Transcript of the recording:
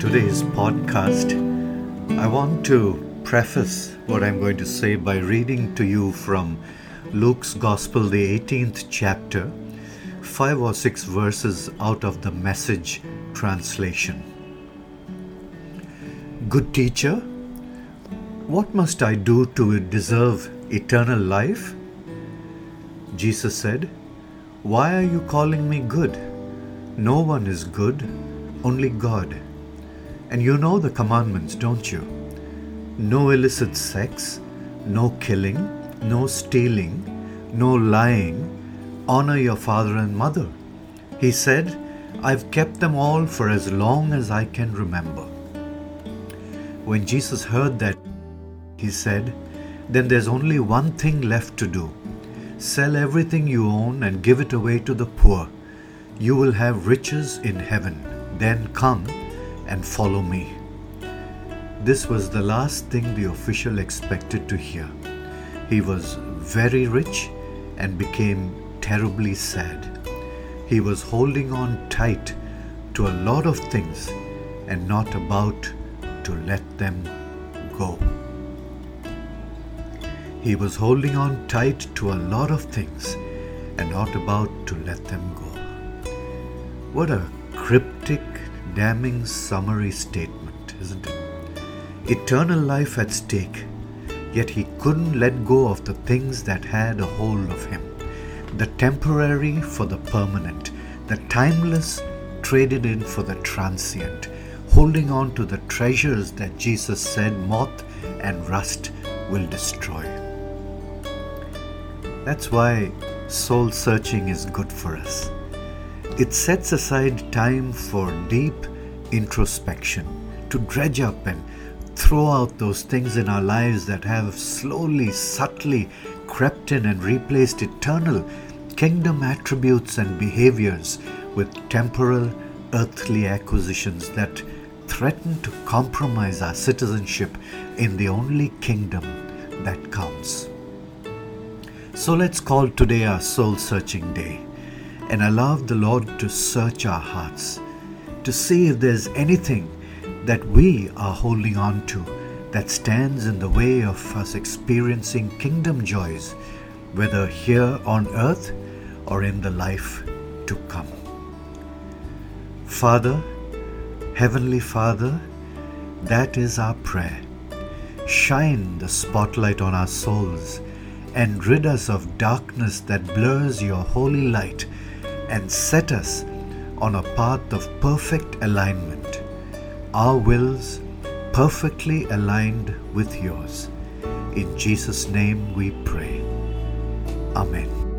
today's podcast, I want to preface what I'm going to say by reading to you from Luke's Gospel, the 18th chapter, five or six verses out of the message translation. Good teacher, what must I do to deserve eternal life? Jesus said, Why are you calling me good? No one is good, only God. And you know the commandments, don't you? No illicit sex, no killing, no stealing, no lying, honor your father and mother. He said, I've kept them all for as long as I can remember. When Jesus heard that, he said, Then there's only one thing left to do sell everything you own and give it away to the poor. You will have riches in heaven. Then come and follow me. This was the last thing the official expected to hear. He was very rich and became terribly sad. He was holding on tight to a lot of things and not about to let them go. He was holding on tight to a lot of things and not about to let them go. What a cryptic damning summary statement, isn't it? Eternal life at stake, yet he couldn't let go of the things that had a hold of him. The temporary for the permanent, the timeless traded in for the transient, holding on to the treasures that Jesus said moth and rust will destroy. That's why soul searching is good for us. It sets aside time for deep introspection, to dredge up and throw out those things in our lives that have slowly, subtly crept in and replaced eternal kingdom attributes and behaviors with temporal, earthly acquisitions that threaten to compromise our citizenship in the only kingdom that counts. So let's call today our soul searching day and allow the Lord to search our hearts, to see if there's anything that we are holding on to that stands in the way of us experiencing kingdom joys, whether here on earth or in the life to come. Father, Heavenly Father, that is our prayer. Shine the spotlight on our souls and rid us of darkness that blurs your holy light and set us on a path of perfect alignment, our wills perfectly aligned with yours. In Jesus' name we pray. Amen.